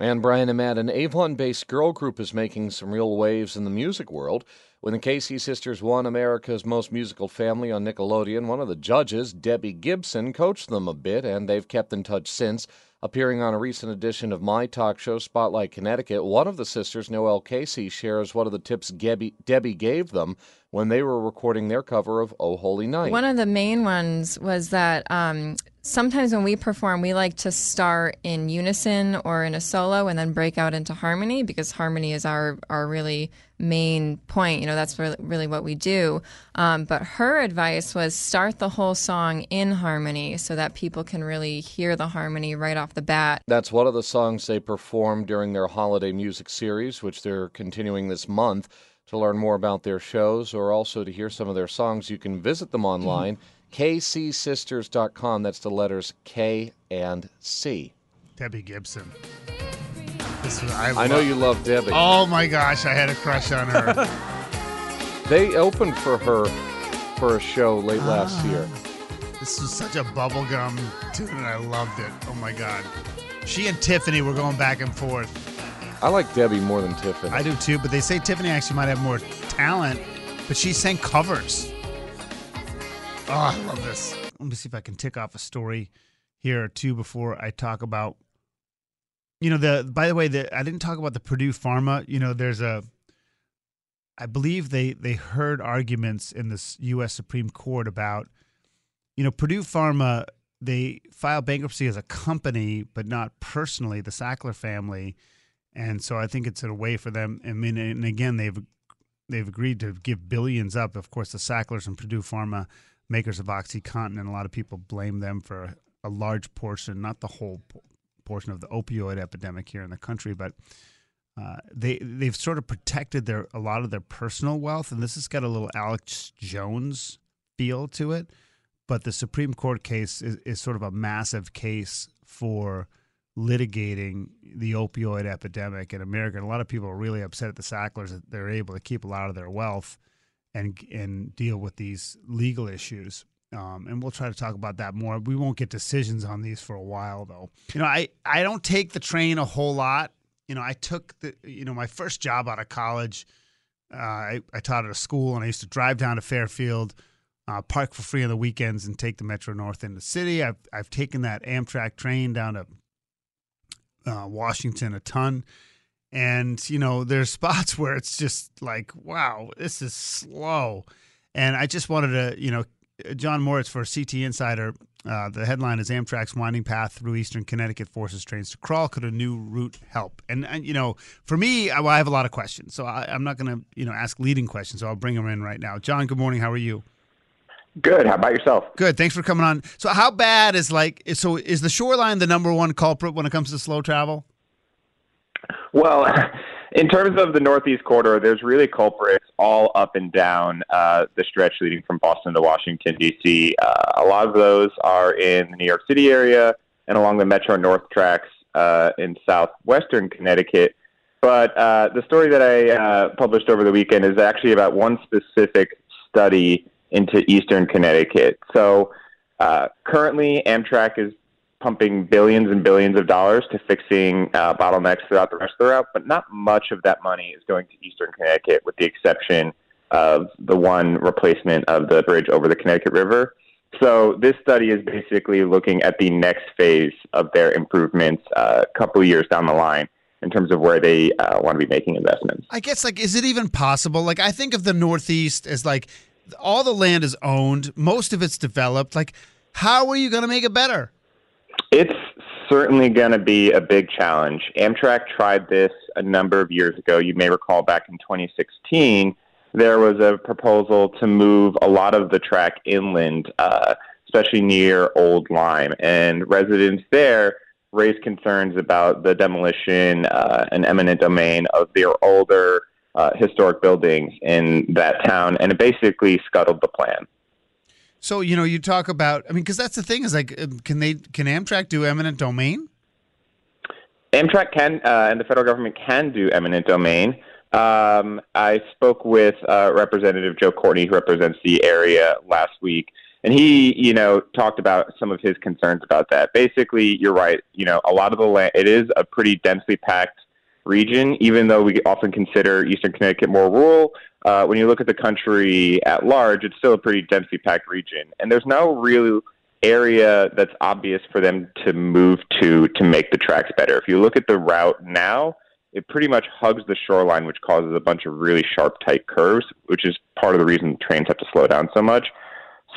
And Brian and Matt, an Avon based girl group is making some real waves in the music world. When the Casey sisters won America's Most Musical Family on Nickelodeon, one of the judges, Debbie Gibson, coached them a bit, and they've kept in touch since. Appearing on a recent edition of my talk show, Spotlight Connecticut, one of the sisters, Noelle Casey, shares one of the tips Debbie, Debbie gave them when they were recording their cover of Oh Holy Night. One of the main ones was that um, sometimes when we perform, we like to start in unison or in a solo and then break out into harmony because harmony is our, our really main point. You know, that's really, what we do. Um, but her advice was start the whole song in harmony so that people can really hear the harmony right off the bat. That's one of the songs they perform during their holiday music series, which they're continuing this month. To learn more about their shows or also to hear some of their songs, you can visit them online, kcsisters.com. That's the letters K and C. Debbie Gibson. This was, I, I know you love Debbie. Oh my gosh, I had a crush on her. They opened for her for a show late last Ah. year. this was such a bubblegum tune, and I loved it. Oh my god. She and Tiffany were going back and forth. I like Debbie more than Tiffany. I do too, but they say Tiffany actually might have more talent, but she sang covers. Oh, I love this. Let me see if I can tick off a story here or two before I talk about. You know, the by the way, the I didn't talk about the Purdue Pharma. You know, there's a. I believe they they heard arguments in the U.S. Supreme Court about, you know, Purdue Pharma. They filed bankruptcy as a company, but not personally. The Sackler family and so I think it's a way for them. I mean, and again, they've they've agreed to give billions up. Of course, the Sacklers and Purdue Pharma, makers of OxyContin, and a lot of people blame them for a large portion, not the whole portion of the opioid epidemic here in the country, but uh, they they've sort of protected their a lot of their personal wealth, and this has got a little Alex Jones feel to it. But the Supreme Court case is, is sort of a massive case for litigating the opioid epidemic in America. And a lot of people are really upset at the Sacklers that they're able to keep a lot of their wealth and and deal with these legal issues. Um, and we'll try to talk about that more. We won't get decisions on these for a while, though. You know, I, I don't take the train a whole lot. You know, I took the you know my first job out of college. Uh, I, I taught at a school, and I used to drive down to Fairfield, uh, park for free on the weekends, and take the Metro North into the city. I've I've taken that Amtrak train down to uh, Washington a ton. And, you know, there's spots where it's just like, wow, this is slow. And I just wanted to, you know, John Moritz for CT Insider. Uh, the headline is Amtrak's winding path through Eastern Connecticut forces trains to crawl. Could a new route help? And, and you know, for me, I, I have a lot of questions. So I, I'm not going to, you know, ask leading questions. So I'll bring them in right now. John, good morning. How are you? Good. How about yourself? Good. Thanks for coming on. So, how bad is like? So, is the shoreline the number one culprit when it comes to slow travel? Well, in terms of the Northeast corridor, there's really culprits all up and down uh, the stretch leading from Boston to Washington, D.C. Uh, a lot of those are in the New York City area and along the Metro North tracks uh, in southwestern Connecticut. But uh, the story that I uh, published over the weekend is actually about one specific study into eastern Connecticut. So uh, currently, Amtrak is pumping billions and billions of dollars to fixing uh, bottlenecks throughout the rest of the route, but not much of that money is going to eastern Connecticut, with the exception of the one replacement of the bridge over the Connecticut River. So this study is basically looking at the next phase of their improvements uh, a couple years down the line in terms of where they uh, want to be making investments. I guess like is it even possible? Like I think of the Northeast as like all the land is owned, most of it's developed. Like how are you going to make it better? It's certainly going to be a big challenge. Amtrak tried this a number of years ago. You may recall back in 2016, there was a proposal to move a lot of the track inland, uh, especially near Old Lyme. And residents there raised concerns about the demolition uh, and eminent domain of their older uh, historic buildings in that town, and it basically scuttled the plan. So you know, you talk about. I mean, because that's the thing is like, um, can they can Amtrak do eminent domain? Amtrak can, uh, and the federal government can do eminent domain. Um, I spoke with uh, Representative Joe Courtney, who represents the area, last week, and he, you know, talked about some of his concerns about that. Basically, you're right. You know, a lot of the land, it is a pretty densely packed region, even though we often consider Eastern Connecticut more rural. Uh, when you look at the country at large, it's still a pretty densely packed region, and there's no real area that's obvious for them to move to to make the tracks better. If you look at the route now, it pretty much hugs the shoreline, which causes a bunch of really sharp, tight curves, which is part of the reason trains have to slow down so much.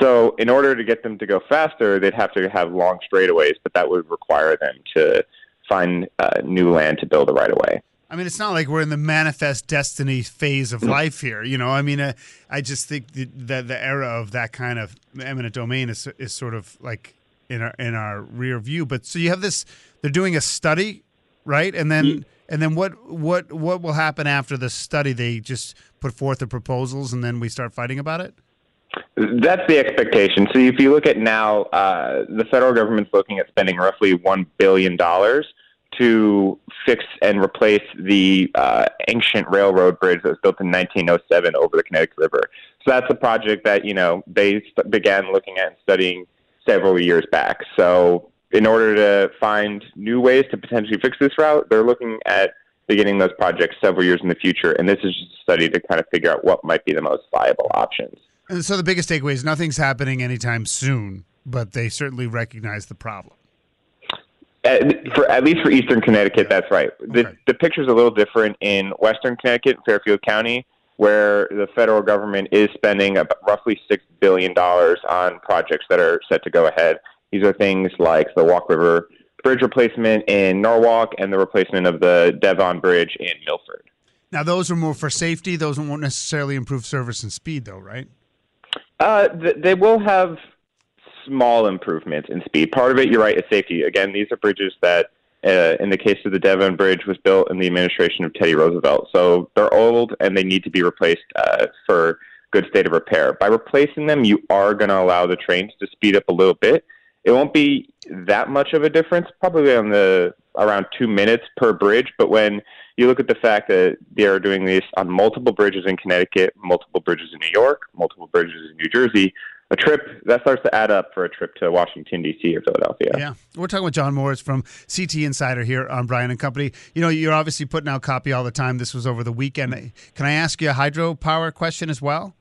So, in order to get them to go faster, they'd have to have long straightaways, but that would require them to find uh, new land to build a right of way. I mean, it's not like we're in the manifest destiny phase of life here. You know, I mean, uh, I just think that the, the era of that kind of eminent domain is is sort of like in our in our rear view. But so you have this, they're doing a study, right? And then and then what what what will happen after the study? They just put forth the proposals, and then we start fighting about it. That's the expectation. So if you look at now, uh, the federal government's looking at spending roughly one billion dollars to fix and replace the uh, ancient railroad bridge that was built in 1907 over the Connecticut River. So that's a project that you know they st- began looking at and studying several years back. So in order to find new ways to potentially fix this route, they're looking at beginning those projects several years in the future. And this is just a study to kind of figure out what might be the most viable options. And so the biggest takeaway is nothing's happening anytime soon, but they certainly recognize the problem. At, for at least for Eastern Connecticut, that's right. The, Okay. the picture's a little different in Western Connecticut, Fairfield County, where the federal government is spending about roughly six billion dollars on projects that are set to go ahead. These are things like the Walk River Bridge replacement in Norwalk and the replacement of the Devon Bridge in Milford. Now, those are more for safety. Those won't necessarily improve service and speed, though, right? Uh, th- they will have small improvements in speed. Part of it, you're right, is safety. Again, these are bridges that, uh, in the case of the Devon Bridge, was built in the administration of Teddy Roosevelt. So they're old and they need to be replaced uh, for good state of repair. By replacing them, you are going to allow the trains to speed up a little bit. It won't be that much of a difference, probably on the around two minutes per bridge. But when you look at the fact that they are doing this on multiple bridges in Connecticut, multiple bridges in New York, multiple bridges in New Jersey, a trip that starts to add up for a trip to Washington D.C. or Philadelphia. Yeah. We're talking with John Moritz from CT Insider here on Brian and Company. You know, you're obviously putting out copy all the time. This was over the weekend. Can I ask you a hydropower question as well?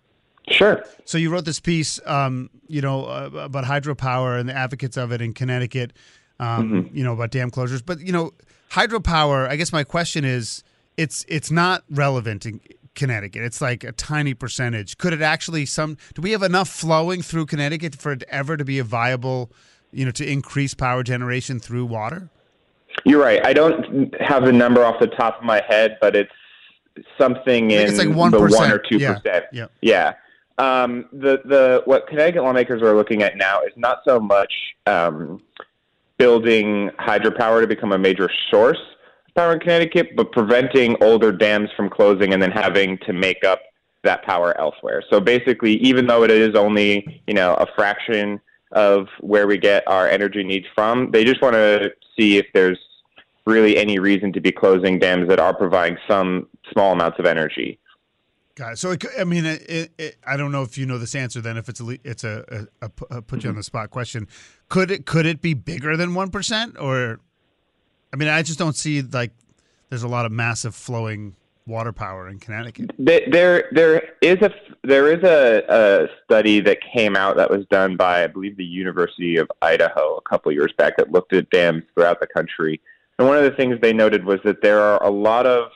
Sure. So you wrote this piece, um, you know, uh, about hydropower and the advocates of it in Connecticut. Um, You know about dam closures, but you know, hydropower. I guess my question is, it's it's not relevant in Connecticut. It's like a tiny percentage. Could it actually some? Do we have enough flowing through Connecticut for it ever to be a viable, you know, to increase power generation through water? You're right. I don't have the number off the top of my head, but it's something in it's like the 1%. or two Yeah. percent. Yeah. Yeah. Um, the the what Connecticut lawmakers are looking at now is not so much um, building hydropower to become a major source power in Connecticut, but preventing older dams from closing and then having to make up that power elsewhere. So basically, even though it is only you know a fraction of where we get our energy needs from, they just want to see if there's really any reason to be closing dams that are providing some small amounts of energy. Got it. So, it, I mean, it, it, I don't know if you know this answer. Then, if it's a it's a, a, a put you on the spot question, could it could it be bigger than one percent? Or, I mean, I just don't see like there's a lot of massive flowing water power in Connecticut. Th- There, there is a there is a, a study that came out that was done by I believe the University of Idaho a couple years back that looked at dams throughout the country. And one of the things they noted was that there are a lot of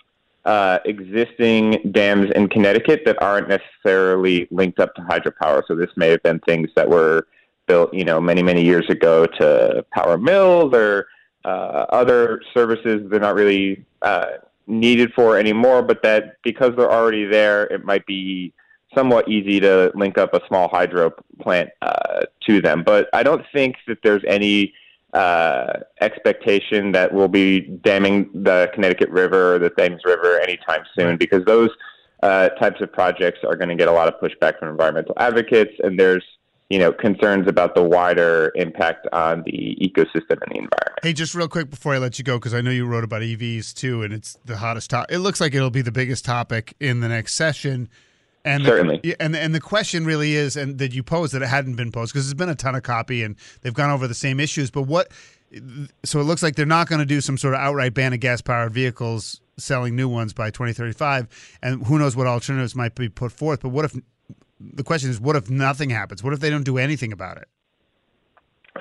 uh, existing dams in Connecticut that aren't necessarily linked up to hydropower. So this may have been things that were built, you know, many many years ago to power mills or uh, other services they're not really uh, needed for anymore. But that because they're already there, it might be somewhat easy to link up a small hydro plant uh, to them. But I don't think that there's any uh, expectation that we'll be damming the Connecticut River or the Thames River anytime soon because those uh, types of projects are going to get a lot of pushback from environmental advocates, and there's you know concerns about the wider impact on the ecosystem and the environment. Hey, just real quick before I let you go, because I know you wrote about EVs too, and it's the hottest topic. It looks like it'll be the biggest topic in the next session. And the, Certainly. yeah, and and the question really is, and that you posed that it hadn't been posed because there's been a ton of copy and they've gone over the same issues. But what? So it looks like they're not going to do some sort of outright ban of gas powered vehicles selling new ones by 2035, and who knows what alternatives might be put forth. But what if? The question is, what if nothing happens? What if they don't do anything about it?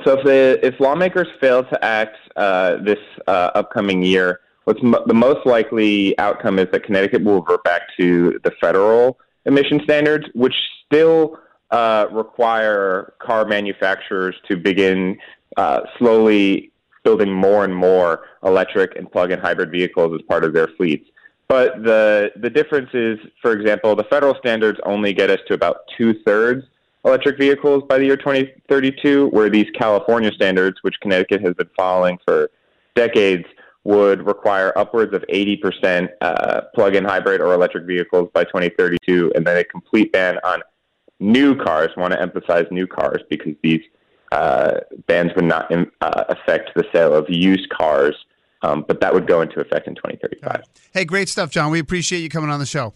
So if the if lawmakers fail to act uh, this uh, upcoming year, what's the most likely outcome is that Connecticut will revert back to the federal emission standards, which still uh, require car manufacturers to begin uh, slowly building more and more electric and plug-in hybrid vehicles as part of their fleets. But the the difference is, for example, the federal standards only get us to about two thirds electric vehicles by the year 2032, where these California standards, which Connecticut has been following for decades, would require upwards of 80% uh, plug-in hybrid or electric vehicles by 2032, and then a complete ban on new cars. I want to emphasize new cars because these uh, bans would not um, uh, affect the sale of used cars, um, but that would go into effect in 2035. Hey, great stuff, John. We appreciate you coming on the show.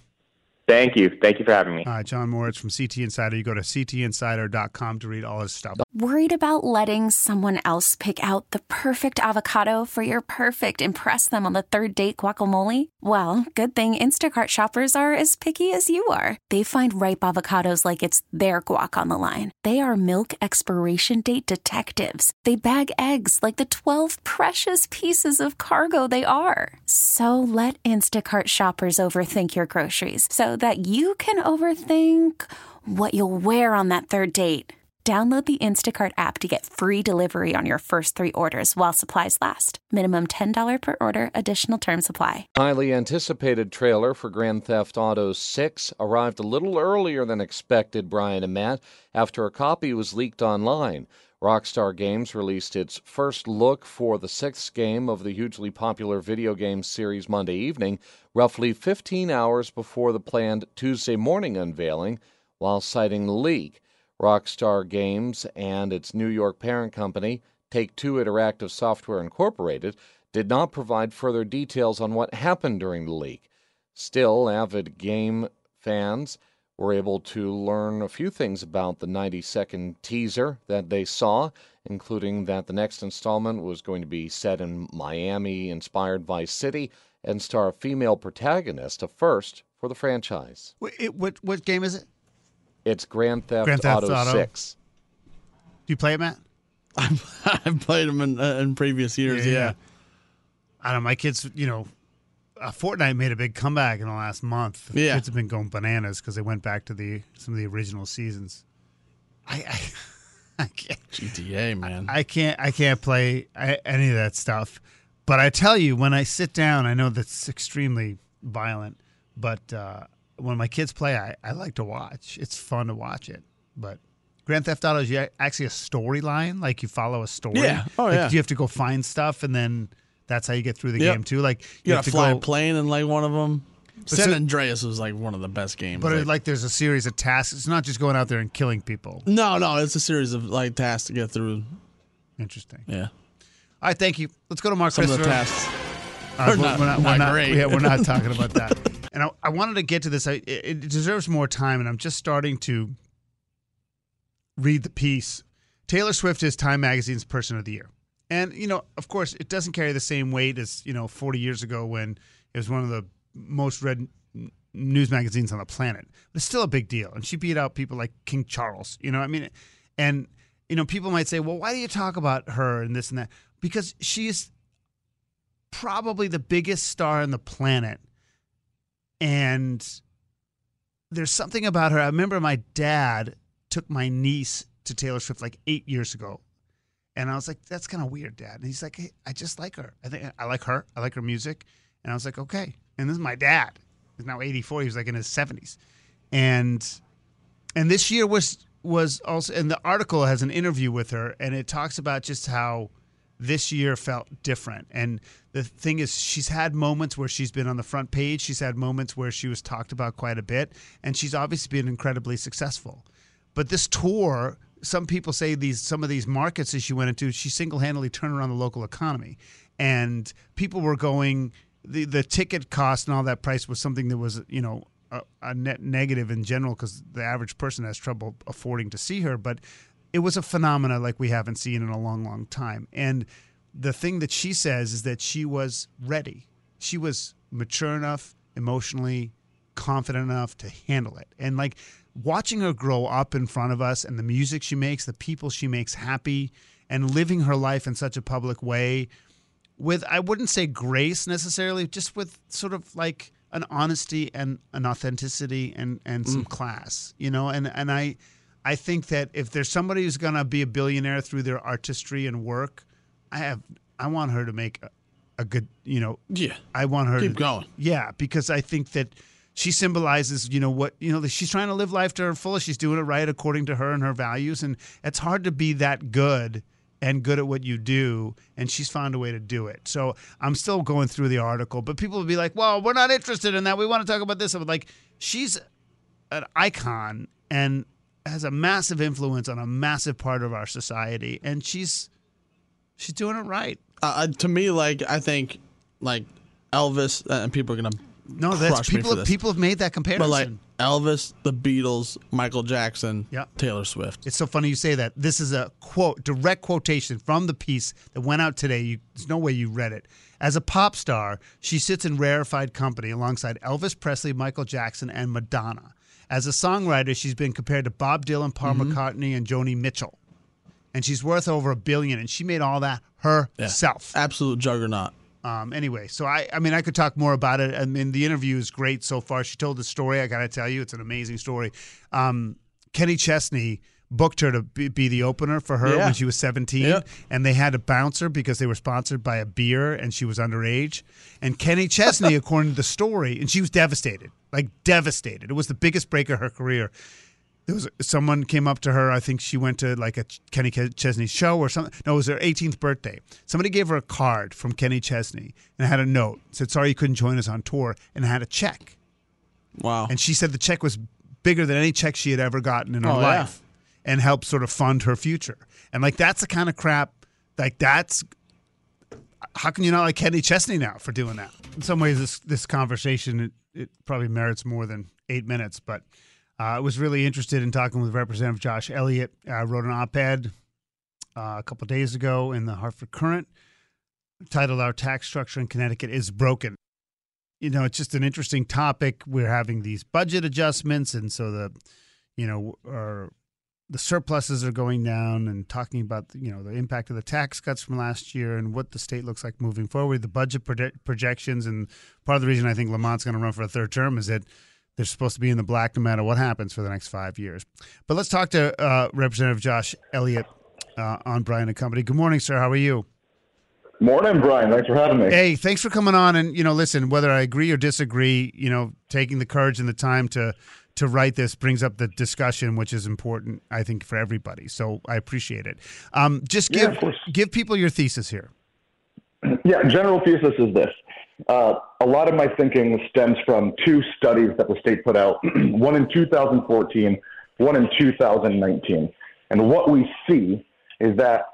Thank you. Thank you for having me. All right, John Moritz from CT Insider. You go to ctinsider.com to read all his stuff. Worried about letting someone else pick out the perfect avocado for your perfect impress them on the third date guacamole? Well, good thing Instacart shoppers are as picky as you are. They find ripe avocados like it's their guac on the line. They are milk expiration date detectives. They bag eggs like the 12 precious pieces of cargo they are. So let Instacart shoppers overthink your groceries so that you can overthink what you'll wear on that third date. Download the Instacart app to get free delivery on your first three orders while supplies last. Minimum $10 per order, additional term supply. Highly anticipated trailer for Grand Theft Auto 6 arrived a little earlier than expected, Brian and Matt, after a copy was leaked online. Rockstar Games released its first look for the sixth game of the hugely popular video game series Monday evening, roughly 15 hours before the planned Tuesday morning unveiling, while citing the leak. Rockstar Games and its New York parent company, Take Two Interactive Software Incorporated, did not provide further details on what happened during the leak. Still, avid game fans were able to learn a few things about the 90 second teaser that they saw, including that the next installment was going to be set in Miami inspired Vice City and star a female protagonist, a first for the franchise. What, it, what, what game is it? It's Grand Theft, Grand Theft Auto, Auto. 6. Do you play it, Matt? I've played them in, uh, in previous years. Yeah, I don't know. My kids, you know, uh, Fortnite made a big comeback in the last month. Yeah. kids have been going bananas because they went back to the some of the original seasons. I, I, I can't. GTA man. I can't I can't play I, any of that stuff. But I tell you, when I sit down, I know that's extremely violent. But uh, when my kids play, I, I like to watch. It's fun to watch it. But Grand Theft Auto is actually a storyline. Like you follow a story. Yeah. Oh, like yeah. You have to go find stuff, and then that's how you get through the Yep. game too. Like you have gotta fly go. a plane in like one of them. San so- Andreas was like one of the best games. But like, it, like, there's a series of tasks. It's not just going out there and killing people. no, no, it's a series of like tasks to get through. Interesting. Yeah, All right, thank you. Let's go to Mark some of the Christopher. tasks. Uh, we're, not- we're not, not we're not, great. Yeah, we're not talking about that. And I, I wanted to get to this. I, it, deserves more time, and I'm just starting to read the piece. Taylor Swift is Time Magazine's Person of the Year, and you know, of course, it doesn't carry the same weight as you know 40 years ago when it was one of the most read news magazines on the planet. But it's still a big deal, and she beat out people like King Charles. You know, I mean, and you know, people might say, well, why do you talk about her and this and that? Because she is probably the biggest star on the planet. And there's something about her. I remember my dad took my niece to Taylor Swift like eight years ago. And I was like, that's kind of weird, Dad. And he's like, hey, I just like her. I think I like her. I like her music. And I was like, okay. And this is my dad. He's now 84. He was like in his 70s. And and this year was was also and the article has an interview with her and it talks about just how this year felt different. And the thing is, she's had moments where she's been on the front page. She's had moments where she was talked about quite a bit, and she's obviously been incredibly successful. But this tour, some people say these some of these markets that she went into, she single handedly turned around the local economy, and people were going. The, the ticket cost and all that price was something that was you know a, a net negative in general because the average person has trouble affording to see her but it was a phenomena like we haven't seen in a long long time. And the thing that she says is that she was ready. She was mature enough emotionally confident enough to handle it. And like watching her grow up in front of us and the music she makes the people she makes happy and living her life in such a public way with I wouldn't say grace necessarily, just with sort of like an honesty and an authenticity and and some mm. class, you know. And and I I think that if there's somebody who's gonna be a billionaire through their artistry and work, I have I want her to make a, a good, you know. Yeah. I want her Keep to going. Yeah, because I think that she symbolizes, you know, what you know. She's trying to live life to her fullest. She's doing it right according to her and her values, and it's hard to be that good and good at what you do. And she's found a way to do it. So I'm still going through the article, but people will be like, "Well, we're not interested in that. We want to talk about this." I'm like, she's an icon and has a massive influence on a massive part of our society, and she's she's doing it right. Uh, to me, like I think, like Elvis, uh, and people are gonna No, that's people. this. People have made that comparison. but like Elvis, the Beatles, Michael Jackson, Yeah. Taylor Swift. It's so funny you say that. This is a quote, direct quotation from the piece that went out today. You, there's no way you read it. As a pop star, she sits in rarefied company alongside Elvis Presley, Michael Jackson, and Madonna. As a songwriter, she's been compared to Bob Dylan, Paul Mm-hmm. McCartney, and Joni Mitchell. And she's worth over a billion, and she made all that Yeah. herself. absolute juggernaut. Um, anyway, so I, I mean, I could talk more about it. I mean, the interview is great so far. She told the story. I got to tell you, it's an amazing story. Um, Kenny Chesney booked her to be, be the opener for her Yeah. when she was 17, Yeah. and they had to bounce her because they were sponsored by a beer and she was underage. And Kenny Chesney, according to the story, and she was devastated, like devastated. It was the biggest break of her career there was someone came up to her. I think she went to like a Kenny Chesney show or something. No, it was her 18th birthday. Somebody gave her a card from Kenny Chesney and had a note. Said, "Sorry you couldn't join us on tour," and had a check. Wow. And she said the check was bigger than any check she had ever gotten in her Oh, yeah. And help sort of fund her future. And like that's the kind of crap. Like that's how can you not like Kenny Chesney now for doing that? In some ways, this this conversation it, it probably merits more than eight minutes, but uh, I was really interested in talking with Representative Josh Elliott. I wrote an op-ed uh, a couple days ago in the Hartford Courant titled "Our Tax Structure in Connecticut is Broken." You know, it's just an interesting topic. We're having these budget adjustments, and so the, you know, our the surpluses are going down and talking about you know the impact of the tax cuts from last year and what the state looks like moving forward. The budget proje- projections and part of the reason i think lamont's going to run for a third term is that they're supposed to be in the black no matter what happens for the next five years. But let's talk to uh, representative josh elliott uh, on brian and company. Good morning sir. How are you? Morning, Brian. Thanks for having me. hey thanks for coming on. And you know listen whether i agree or disagree you know taking the courage and the time to to write this brings up the discussion which is important i think for everybody so i appreciate it um, just give course. give people your thesis here Yeah, general thesis is this. Uh, a lot of my thinking stems from two studies that the state put out, one in 2014, one in 2019. And what we see is that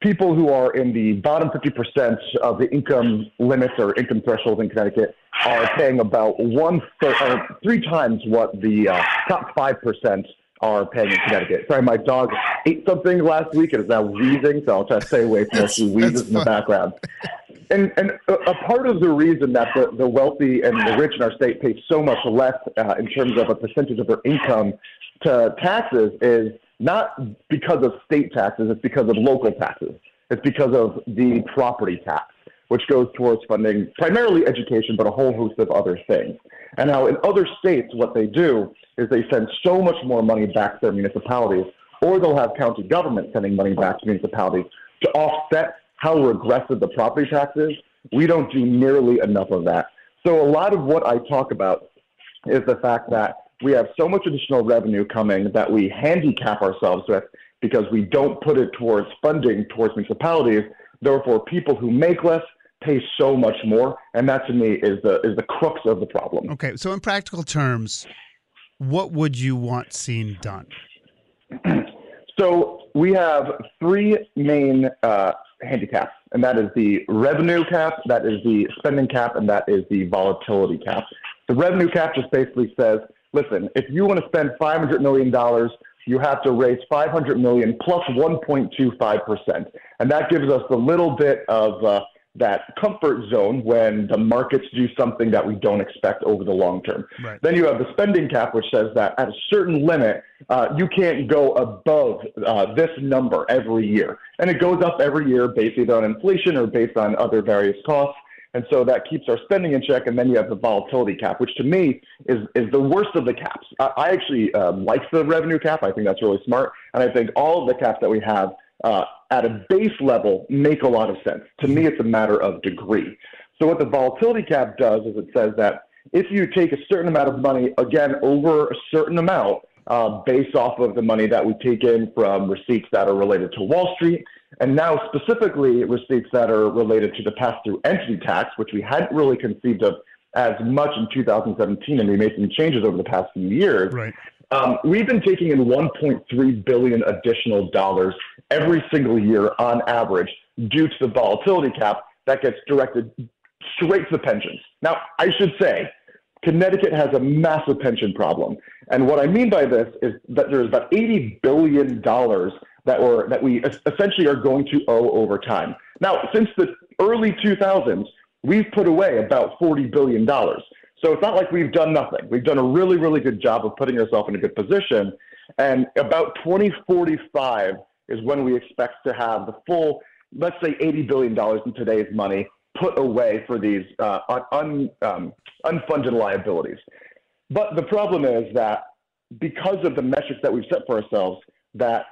people who are in the bottom 50% of the income limits or income thresholds in Connecticut are paying about one third, or three times what the uh, top 5% are paying in Connecticut. Sorry, my dog ate something last week and is now wheezing, so I'll try to stay away from those wheezes in the background. And, and a, a part of the reason that the, the wealthy and the rich in our state pay so much less uh, in terms of a percentage of their income to taxes is not because of state taxes, it's because of local taxes. It's because of the property tax, which goes towards funding primarily education, but a whole host of other things. And now in other states, what they do is they send so much more money back to their municipalities, or they'll have county government sending money back to municipalities to offset how regressive the property tax is. We don't do nearly enough of that. So a lot of what I talk about is the fact that we have so much additional revenue coming that we handicap ourselves with because we don't put it towards funding towards municipalities Therefore, people who make less pay so much more, and that to me is the is the crux of the problem. Okay, so in practical terms, what would you want seen done? So we have three main uh, handicaps, and that is the revenue cap, that is the spending cap, and that is the volatility cap. The revenue cap just basically says, listen, if you want to spend $500 million, you have to raise 500 million plus 1.25%. And that gives us a little bit of uh, that comfort zone when the markets do something that we don't expect over the long term. Right. Then you have the spending cap, which says that at a certain limit, uh, you can't go above uh, this number every year. And it goes up every year based either on inflation or based on other various costs. And so that keeps our spending in check. And then you have the volatility cap, which to me is, is the worst of the caps. I, I actually um, like the revenue cap. I think that's really smart. And I think all of the caps that we have uh, at a base level make a lot of sense. To me, it's a matter of degree. So what the volatility cap does is it says that if you take a certain amount of money, again, over a certain amount, uh, based off of the money that we take in from receipts that are related to Wall Street, and now specifically receipts that are related to the pass-through entity tax, which we hadn't really conceived of as much in 2017, and we made some changes over the past few years. Right. Um, we've been taking in 1.3 billion additional dollars every single year on average due to the volatility cap that gets directed straight to the pensions. Now, I should say, Connecticut has a massive pension problem, and what I mean by this is that there's about 80 billion dollars that were that we essentially are going to owe over time. Now, since the early 2000s, we've put away about 40 billion dollars. So it's not like we've done nothing. We've done a really, really good job of putting ourselves in a good position. And about 2045 is when we expect to have the full, let's say, $80 billion in today's money put away for these uh, un, um, unfunded liabilities. But the problem is that because of the metrics that we've set for ourselves, that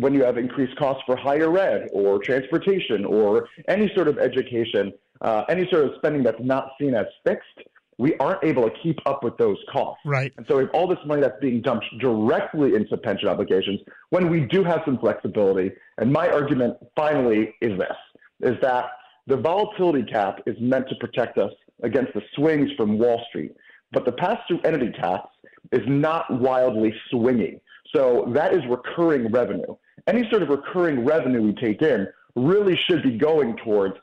when you have increased costs for higher ed or transportation or any sort of education, uh, any sort of spending that's not seen as fixed, we aren't able to keep up with those costs. Right. And so if all this money that's being dumped directly into pension obligations when we do have some flexibility. And my argument finally is this, is that the volatility cap is meant to protect us against the swings from Wall Street. But the pass-through entity tax is not wildly swinging. So that is recurring revenue. Any sort of recurring revenue we take in really should be going towards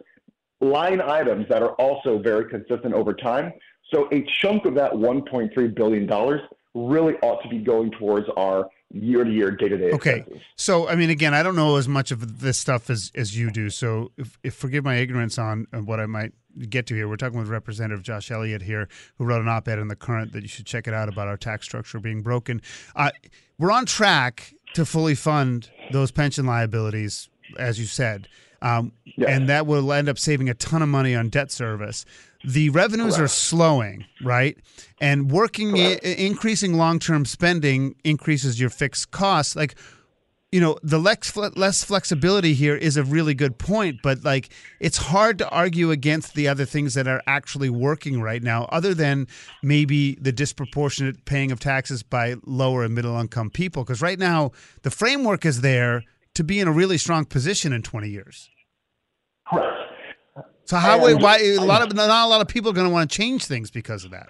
line items that are also very consistent over time so a chunk of that $1.3 billion really ought to be going towards our year to year, day to day Okay. expenses. So, I mean, again, I don't know as much of this stuff as, as you do. So, if, if forgive my ignorance on, what I might get to here. We're talking with Representative Josh Elliott here, who wrote an op ed in The Courant that you should check it out about our tax structure being broken. Uh, we're on track to fully fund those pension liabilities, as you said. Um, Yes. And that will end up saving a ton of money on debt service. The revenues are slowing, right? And working, I- increasing long term spending increases your fixed costs. Like, you know, the less, less flexibility here is a really good point, but like, it's hard to argue against the other things that are actually working right now, other than maybe the disproportionate paying of taxes by lower and middle income people. Because right now, the framework is there to be in a really strong position in 20 years. Correct. So how And why a lot of not a lot of people are going to want to change things because of that.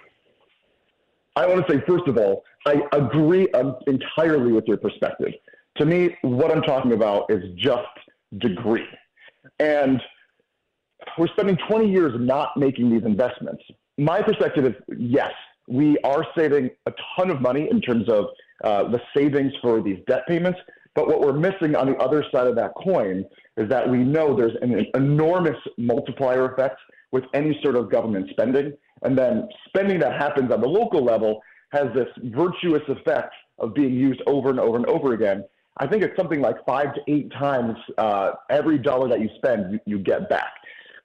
I want to say, first of all, I agree um, entirely with your perspective. To me, what I'm talking about is just degree. And we're spending 20 years not making these investments. My perspective is yes, we are saving a ton of money in terms of uh, the savings for these debt payments. But what we're missing on the other side of that coin is that we know there's an enormous multiplier effect with any sort of government spending. And then spending that happens on the local level has this virtuous effect of being used over and over and over again. I think it's something like five to eight times uh, every dollar that you spend, you, you get back.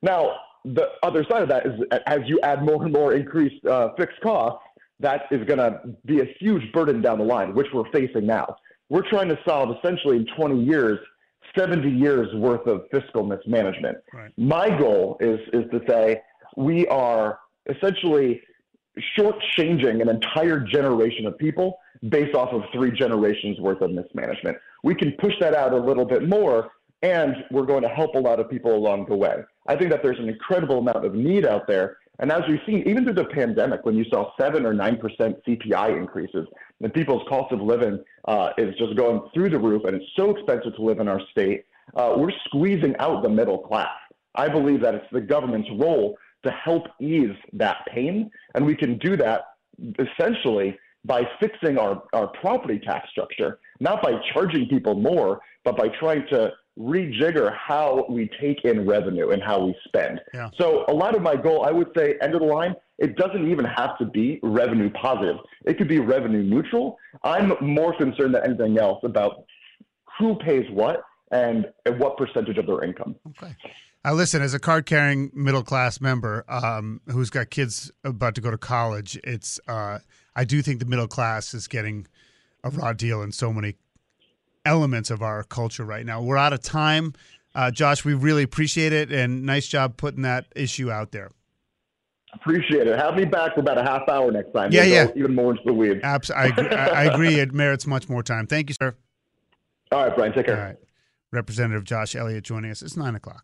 Now, the other side of that is as you add more and more increased uh, fixed costs, that is going to be a huge burden down the line, which we're facing now. We're trying to solve essentially in 20 years, 70 years worth of fiscal mismanagement. Right. My goal is is to say we are essentially shortchanging an entire generation of people based off of three generations worth of mismanagement. We can push that out a little bit more and we're going to help a lot of people along the way. I think that there's an incredible amount of need out there. And as we've seen, even through the pandemic, when you saw seven or nine percent CPI increases, and people's cost of living uh, is just going through the roof, and it's so expensive to live in our state, uh, we're squeezing out the middle class. I believe that it's the government's role to help ease that pain, and we can do that essentially by fixing our, our property tax structure, not by charging people more, but by trying to rejigger how we take in revenue and how we spend. Yeah. So a lot of my goal, I would say, end of the line, it doesn't even have to be revenue positive. It could be revenue neutral. I'm more concerned than anything else about who pays what and, and what percentage of their income. Okay. Uh, listen, as a card carrying middle class member um, who's got kids about to go to college, it's uh, I do think the middle class is getting a raw deal in so many elements of our culture right now. We're out of time. Uh, Josh, we really appreciate it, and nice job putting that issue out there. Appreciate it. Have me back for about a half hour next time. Yeah, yeah. Even more into the weeds. Abs- I, agree, I I agree. It merits much more time. Thank you, sir. All right, Brian. Take care. All right. Representative Josh Elliott joining us. It's nine o'clock.